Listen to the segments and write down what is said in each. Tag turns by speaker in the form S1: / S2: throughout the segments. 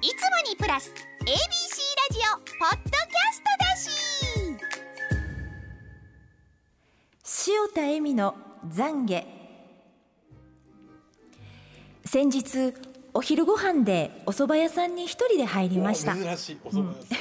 S1: いつもにプラス ABC ラジオポッドキャストだし。
S2: 塩田恵美の懺悔。先日お昼ご飯でお蕎麦屋さんに一人で入りました。
S3: 珍しいお蕎麦屋さん、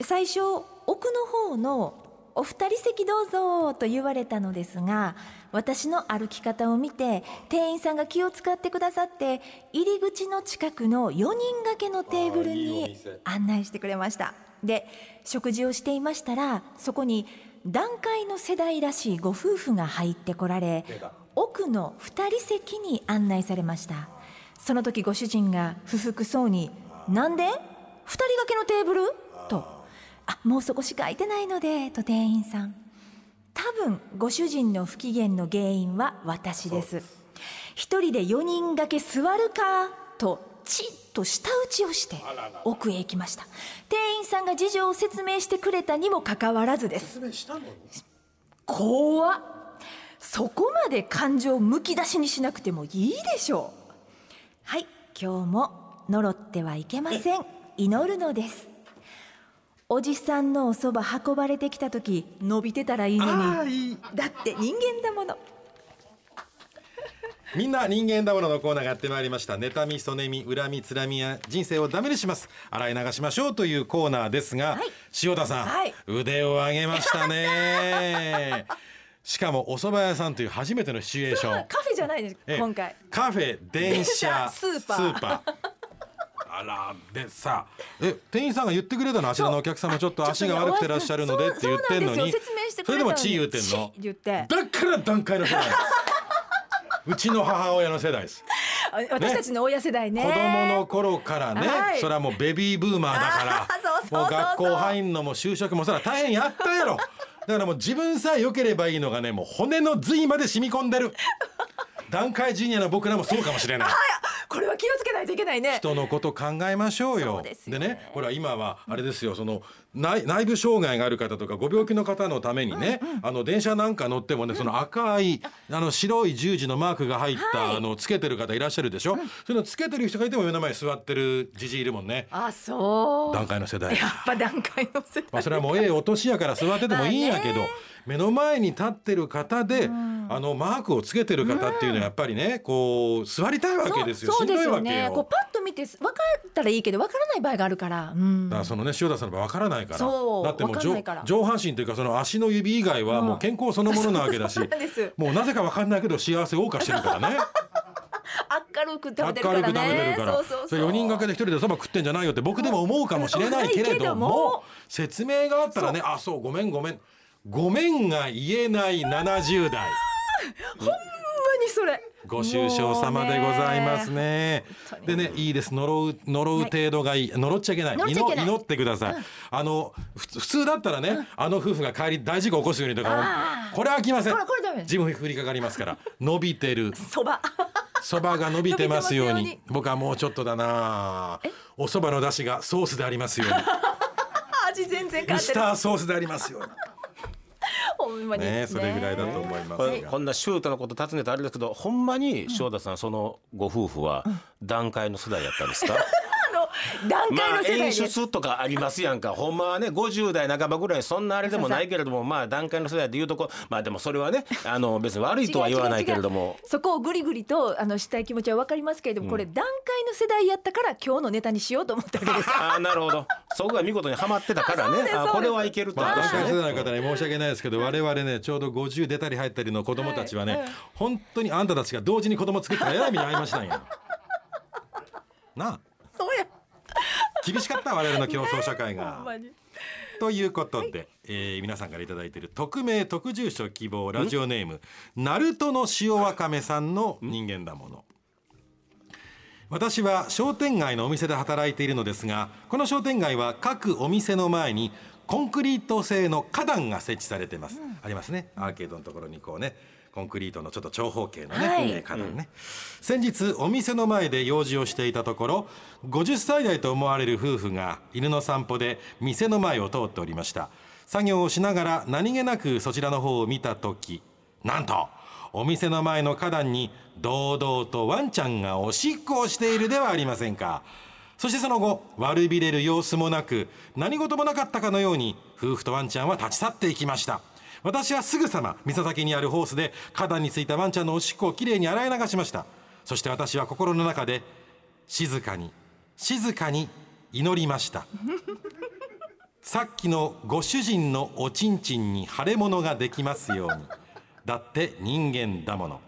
S2: 最初奥の方のお二人席どうぞと言われたのですが私の歩き方を見て店員さんが気を使ってくださって入り口の近くの4人掛けのテーブルに
S3: 店
S2: 案内してくれましたで食事をしていましたらそこに団塊の世代らしいご夫婦が入ってこられ奥の2人席に案内されましたその時ご主人が不服そうに「なんで ?2 人掛けのテーブル?」と「あもうそこしか空いてないので」と店員さん。多分ご主人の不機嫌の原因は私です。一人で4人掛け座るかとチッと舌打ちをして奥へ行きました。店員さんが事情を説明してくれたにもかかわらずです。怖っ。そこまで感情をむき出しにしなくてもいいでしょう。はい今日も呪ってはいけません。祈るのですおじさんのおそば運ばれてきた時伸びてたらいいのに。
S3: いい。
S2: だって人間だもの。
S3: みんな人間だもののコーナーがやってまいりました。妬みそねみ恨みつらみや人生をダメにします。洗い流しましょうというコーナーですが、
S2: はい。
S3: 塩田さん、
S2: はい。
S3: 腕を上げましたね。しかもお蕎麦屋さんという初めてのシチュエーション。
S2: カフェじゃないです
S3: ええ。
S2: 今回。
S3: カフェ電車
S2: スーパー
S3: あらでさ。え店員さんが言ってくれたの？あちらのお客様ちょっと足が悪くてらっしゃるのでって言ってんのに。
S2: それ
S3: でもチー言ってんの？
S2: 言って。
S3: だから段階の世代 うちの母親の世代です、
S2: あ私たちの親世代ね。
S3: 子供の頃からね、
S2: はい。
S3: それはもうベビーブーマーだから もう学校入んのも就職もそれは大変やったやろ。だからもう自分さえ良ければいいのがねもう骨の髄まで染み込んでる。段階ジュニアの僕らもそうかもしれない
S2: これは気をつけないといけないね
S3: 人のこと考えましょうよ。
S2: ですよね
S3: ね、ほら今はあれですよ、その内内部障害がある方とかご病気の方のためにね、あの電車なんか乗ってもね、その赤いあの白い十字のマークが入った、
S2: はい。
S3: あのつけてる方いらっしゃるでしょ？そういうのつけてる人がいても目の前に座ってるじじいいるもんね。
S2: あそう。
S3: 段階の世代。
S2: やっぱ段階の世代。
S3: まあそれはもうええお年やから座っててもいいんやけど、目の前に立ってる方で、あのマークをつけてる方っていうのはやっぱりね、こう座りたいわけですよ。
S2: そうそうですよ
S3: しんどいわけよ。
S2: ね。こうパッと見て分かったらいいけど分からない場合があるから、うん。
S3: だからそのね塩田さんの場合分からないから。
S2: そう。
S3: だってもう上半身というかその足の指以外はもう健康そのものなわけだし、
S2: そうなん
S3: もうなぜか分かんないけど幸せを謳歌し てるからね。
S2: 明るく食べ
S3: 明るく
S2: てるから。ねそうそうそう。
S3: れ4人掛けで一人でそば食ってんじゃないよって僕でも思うかもしれないけれども説明があったらねあそうごめんごめん。ごめんが言えない70代。
S2: ほんまにそれ
S3: ご愁傷様でございますね。で
S2: に。
S3: ねいいです。呪う呪う程度がいい、呪っちゃいけない。祈祈ってください、あのふ普通だったらね、あの夫婦が帰り大事故起こすようにとかこれは来ません。
S2: これこれダメ。
S3: 自分に降りかかりますから。伸びてる。
S2: そば。
S3: そばが伸びてますように。僕はもうちょっとだな。おそばの出汁がソースでありますように。
S2: 味全然変わってる。
S3: ターソースでありますように
S2: ほんまに。
S3: ねそれぐらいだと思いますが。
S4: こんなシュートのこと尋ねてあれですけどほんまに塩田さんそのご夫婦は段階の世代やったんですか、
S2: 段階
S4: まあ
S2: の世代
S4: 演
S2: です、
S4: 出とかありますやんか。ほんまはね50代半ばぐらいそんなあれでもないけれどもまあ段階の世代でいうとこまあでもそれはね あの別に悪いとは言わないけれども
S2: 違う違う違う。そこをぐりぐりとあのしたい気持ちは分かりますけれども、これ段階の世代やったから今日のネタにしようと思ったわけです
S4: ああなるほどそこが見事にはまってたからね。あこれはいけると。
S3: まあ、
S4: 私はね。
S3: 段階世代の方に申し訳ないですけど我々ねちょうど50出たり入ったりの子供たちはね、本当にあんたたちが同時に子供作ったらえらい目に遭いましたんやなあ。
S2: そうや。
S3: 厳しかった我々の競争社会が。
S2: まに。
S3: ということで、えー皆さんから頂いている匿名特住所希望ラジオネームナルトの塩わかめさんの人間だもの。私は商店街のお店で働いているのですがこの商店街は各お店の前にコンクリート製の花壇が設置されてます、ありますね。アーケードのところにこうねコンクリートのちょっと長方形のね、
S2: はい。
S3: えー花壇ね、先日お店の前で用事をしていたところ50歳代と思われる夫婦が犬の散歩で店の前を通っておりました。作業をしながら何気なくそちらの方を見た時なんとお店の前の花壇に堂々とワンちゃんがおしっこをしているではありませんか。そしてその後悪びれる様子もなく何事もなかったかのように夫婦とワンちゃんは立ち去っていきました。私はすぐさま店先にあるホースで花壇についたワンちゃんのおしっこをきれいに洗い流しました。そして私は心の中で静かに静かに祈りました。さっきのご主人のおちんちんに腫れ物ができますように。だって人間だもの。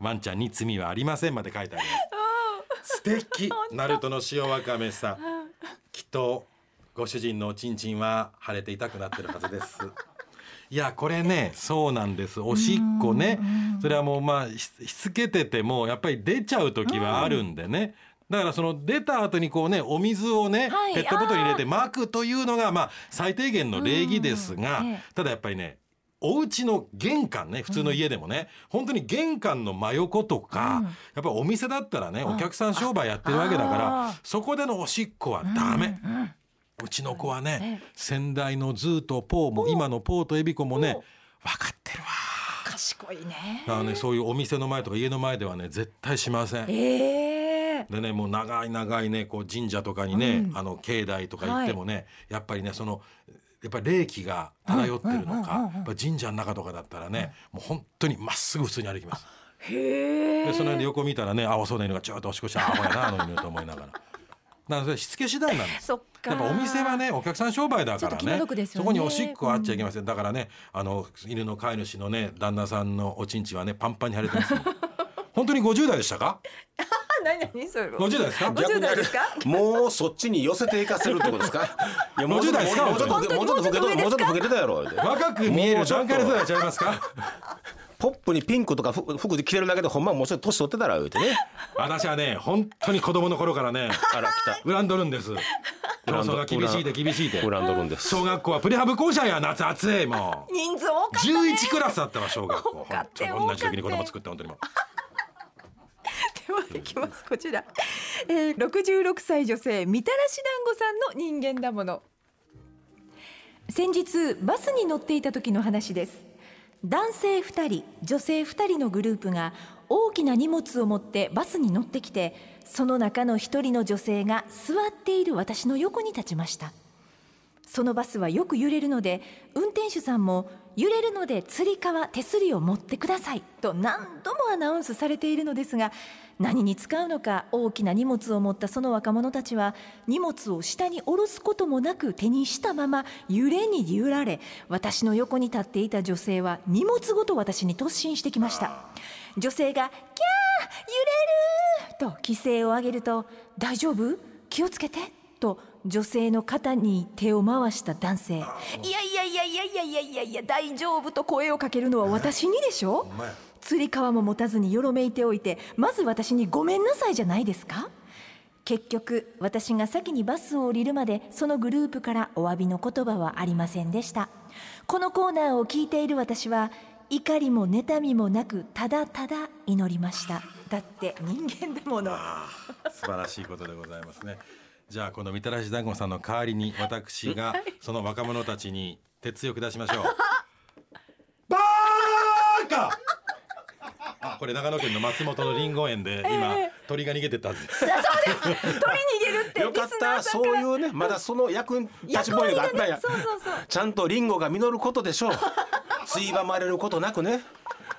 S3: ワンちゃんに罪はありませんまで書いてあります。素敵。ナルトの塩わかめさん。きっとご主人のおちんちんは腫れて痛くなってるはずです。いやこれねそうなんです。おしっこね。それはもうまあししつけててもやっぱり出ちゃう時はあるんでね、だからその出た後にこうねお水をね、
S2: はい
S3: ペットボトルに入れて撒くというのがまあ最低限の礼儀ですが、ただやっぱりねお家の玄関ね普通の家でもね、本当に玄関の真横とか、
S2: うん。
S3: やっぱりお店だったらねお客さん商売やってるわけだから
S2: あ
S3: そこでのおしっこはダメ。うちの子はね先代のズーとポーも今のポーとエビコもね分かってるわ。
S2: 賢いね。
S3: だからねそういうお店の前とか家の前ではね絶対しません。
S2: ええ。
S3: でねもう長い長いねこう神社とかにね、あの境内とか行ってもね、やっぱりねそのやっぱり霊気が漂ってるのか、やっぱ神社の中とかだったらね、もう本当にまっすぐ普通に歩きます。
S2: へえ。
S3: でその横見たらね青そうな犬がちょっとおしっこしてアホやなあの犬と思いながら。だからそれしつけ次第なんです。
S2: そっか。
S3: やっぱお店はねお客さん商売だからね
S2: ね。
S3: そこにおしっこあっちゃいけません、だからねあの犬の飼い主のね旦那さんのおちんちんはねパンパンに腫れてます、本当に50代でしたか？
S2: あ 何何それ。
S3: 50代ですか
S2: ？50代ですか？
S4: もうそっちに寄せていかせるってことですか？いやもうちょっと
S3: 50代ですか？
S4: もうちょっともうちょっと老けてもうちょっと老けてたやろ
S3: 若く見える段階の世代ちゃいますか？
S4: ポップにピンクとか服服で着てるだけでほんまはもうちょっと年取ってたら言うてね。
S3: 私はね本当に子供の頃からね
S4: あら来た。
S3: 恨んどるんです。競争が厳しいで厳しいで
S4: 恨んどるんです。
S3: 小学校はプレハブ校舎や夏暑いもう。
S2: 人数多かったね。
S3: 11クラスだったわ小学校。
S2: 多かったよ
S3: 本当に同じ時に子供作って本当にもう。
S2: ではいきます。こちら、えー、66歳女性みたらし団子さんの人間だもの。先日バスに乗っていた時の話です。男性2人女性2人のグループが大きな荷物を持ってバスに乗ってきてその中の一人の女性が座っている私の横に立ちました。そのバスはよく揺れるので運転手さんも揺れるのでつり革手すりを持ってくださいと何度もアナウンスされているのですが何に使うのか大きな荷物を持ったその若者たちは荷物を下に下ろすこともなく手にしたまま揺れに揺られ私の横に立っていた女性は荷物ごと私に突進してきました女性が「キャー揺れる!」と規制を上げると「大丈夫？気をつけて」と女性の肩に手を回した男性「いやいやいやいやいやいやいやいや大丈夫」と声をかけるのは私にでしょ？つり革も持たずによろめいておいてまず私に「ごめんなさい」じゃないですか？結局私が先にバスを降りるまでそのグループからお詫びの言葉はありませんでした。このコーナーを聞いている私は怒りも妬みもなくただただ祈りました。だって人間だもの。
S3: 素晴らしいことでございますねじゃあこのみたらし団子さんの代わりに私がその若者たちに鉄を下しましょう。バーカあこれ長野県の松本のりんご園で今鳥が逃げてったはずです。
S2: 鳥逃げるって
S4: よかった。そういうねまだその役に立ちポイントがあったんや。
S2: 役割がね。そうそうそう。
S4: ちゃんとリンゴが実ることでしょう。ついばまれることなくね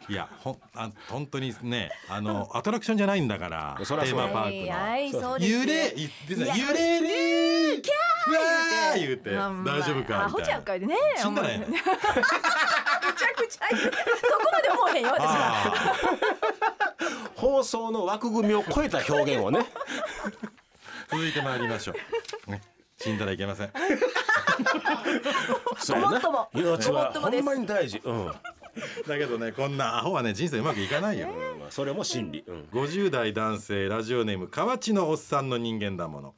S3: いやほんあ本当にねあのアトラクションじゃないんだからテ
S4: そらそうや
S3: ーマパークの。揺れ言ってた
S2: いや
S3: 揺れるキャー言うて。
S2: まあまあ
S3: 大丈夫か
S2: アホ
S3: みたいな。
S2: ちゃうかいでね
S3: 死んだね。
S2: めちゃくちゃ言うそこまで思えへんよ私は。
S3: あ
S4: 放送の枠組みを超えた表現をね。
S3: ー続いて参りましょう、ね、死んだらいけません。
S4: そうやな
S2: ごも。っとも
S4: 命は
S2: ごもっともです。
S4: ほんまに大事。うん
S3: だけどねこんなアホはね人生うまくいかないよ。
S4: まあそれも真理。うん。
S3: 50代男性ラジオネーム河内のおっさんの人間だもの。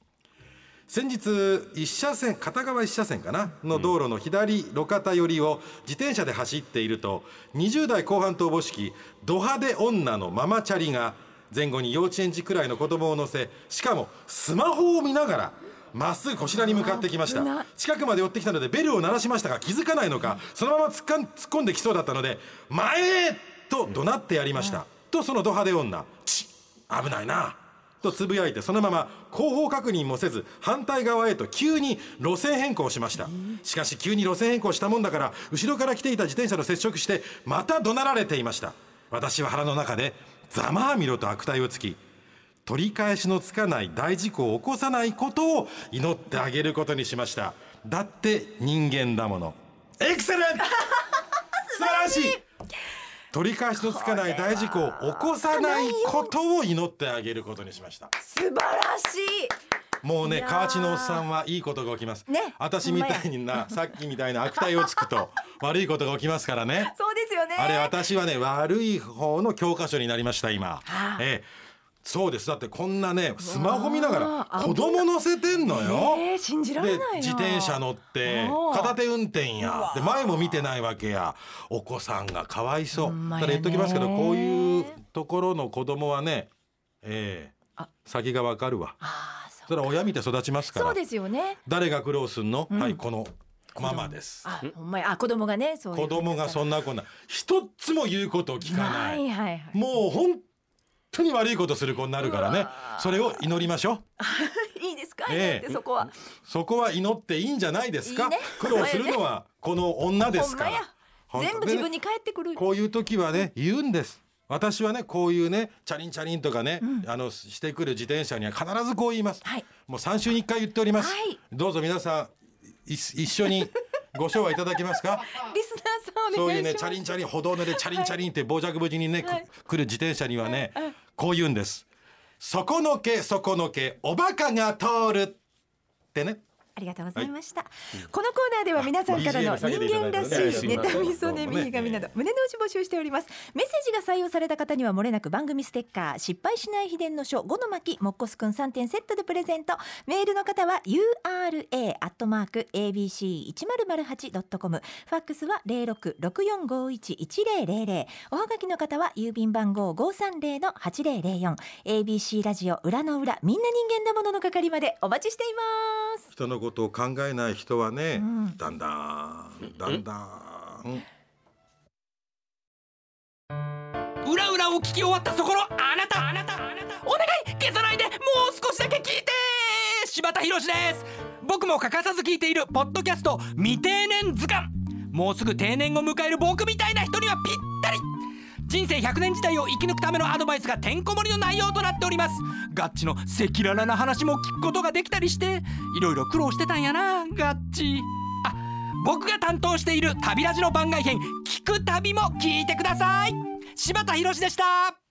S3: 先日一車線片側一車線かな？の道路の左路肩寄りを自転車で走っていると20代後半とおぼしきド派手女のママチャリが前後に幼稚園児くらいの子供を乗せしかもスマホを見ながらまっすぐこちらに向かってきました。近くまで寄ってきたのでベルを鳴らしましたが気づかないのかそのまま突っかん突っ込んできそうだったので「前へ!」と怒鳴ってやりました。とそのド派手女「ち危ないな。とつぶやいてそのまま後方確認もせず反対側へと急に路線変更しました。しかし急に路線変更したもんだから後ろから来ていた自転車と接触してまた怒鳴られていました。私は腹の中でざまあみろと悪態をつき取り返しのつかない大事故を起こさないことを祈ってあげることにしました。だって人間だもの。エクセレント! 素晴らしい!取り返しのつかない大事故を起こさないことを祈ってあげることにしました。
S2: 素晴らしい。
S3: もうね河内のおっさんはいいことが起きます、
S2: ね。
S3: 私みたいになさっきみたいな悪態をつくと 悪いことが起きますからね。
S2: そうですよね。
S3: あれ私はね悪い方の教科書になりました今、
S2: はあ。
S3: ええそうです。だってこんなねスマホ見ながら子供乗せてんのよ、
S2: えー信じられ
S3: で
S2: ないな。
S3: 自転車乗って片手運転や。で前も見てないわけや。お子さんがかわいそう。
S2: ほんま
S3: ただ
S2: やね
S3: 言っときますけどこういうところの子供はねええ
S2: あ。
S3: 先がわかるわ。
S2: そ
S3: れは親見て育ちますから。
S2: そうですよね。
S3: 誰が苦労すんの、
S2: うん。
S3: はいこのママです。
S2: あほんまや。あ子供がねそう
S3: 子供がそんなこんな。一つも言うことを聞かない。
S2: はいはいはい。
S3: もう本当に悪いことする子になるからね。それを祈りましょう。
S2: いいですか、
S3: ええ。
S2: だってそこは。
S3: そこは祈っていいんじゃないですか？
S2: いいね。
S3: 苦労するのはこの女ですから。
S2: 全部自分に返ってくる。
S3: こういう時はね言うんです。私はねこういうねチャリンチャリンとかね、あのしてくる自転車には必ずこう言います、
S2: はい。
S3: もう3週に1回言っております、
S2: はい。
S3: どうぞ皆さんい一緒に ご唱和いただけますか？
S2: リスナーさんお願いします。
S3: そういうねチャリンチャリン歩道でチャリンチャリンって傍若無人にね、く
S2: はい。
S3: 来る自転車にはねこう言うんです底のけ底のけおバカが通るってね。
S2: ありがとうございました、このコーナーでは皆さんからの人間らしい妬みそね右髪など胸の内募集しております。メッセージが採用された方にはもれなく番組ステッカー失敗しない秘伝の書5の巻もっこすくん3点セットでプレゼント。メールの方は ura アットマーク abc 一0 0 8ドットコムファックスは零六六四五一一零零零。おはがきの方は郵便番号五三零の八零零四。abc ラジオ裏の裏みんな人間だものの係までお待ちしています。
S3: 人のことを考えない人はね、
S2: ん。
S3: だんだんだんだん。
S5: 裏裏を聞き終わったそこのあなたあなたお願い消さないでもう少しだけ聞いて柴田博です。僕も欠かさず聞いているポッドキャスト未定年図鑑。もうすぐ定年を迎える僕みたいな人にはぴったり人生100年時代を生き抜くためのアドバイスがてんこ盛りの内容となっております。ガッチの赤裸々な話も聞くことができたりしていろいろ苦労してたんやなガッチ。あ僕が担当している旅ラジの番外編聞く旅も聞いてください。柴田博でした。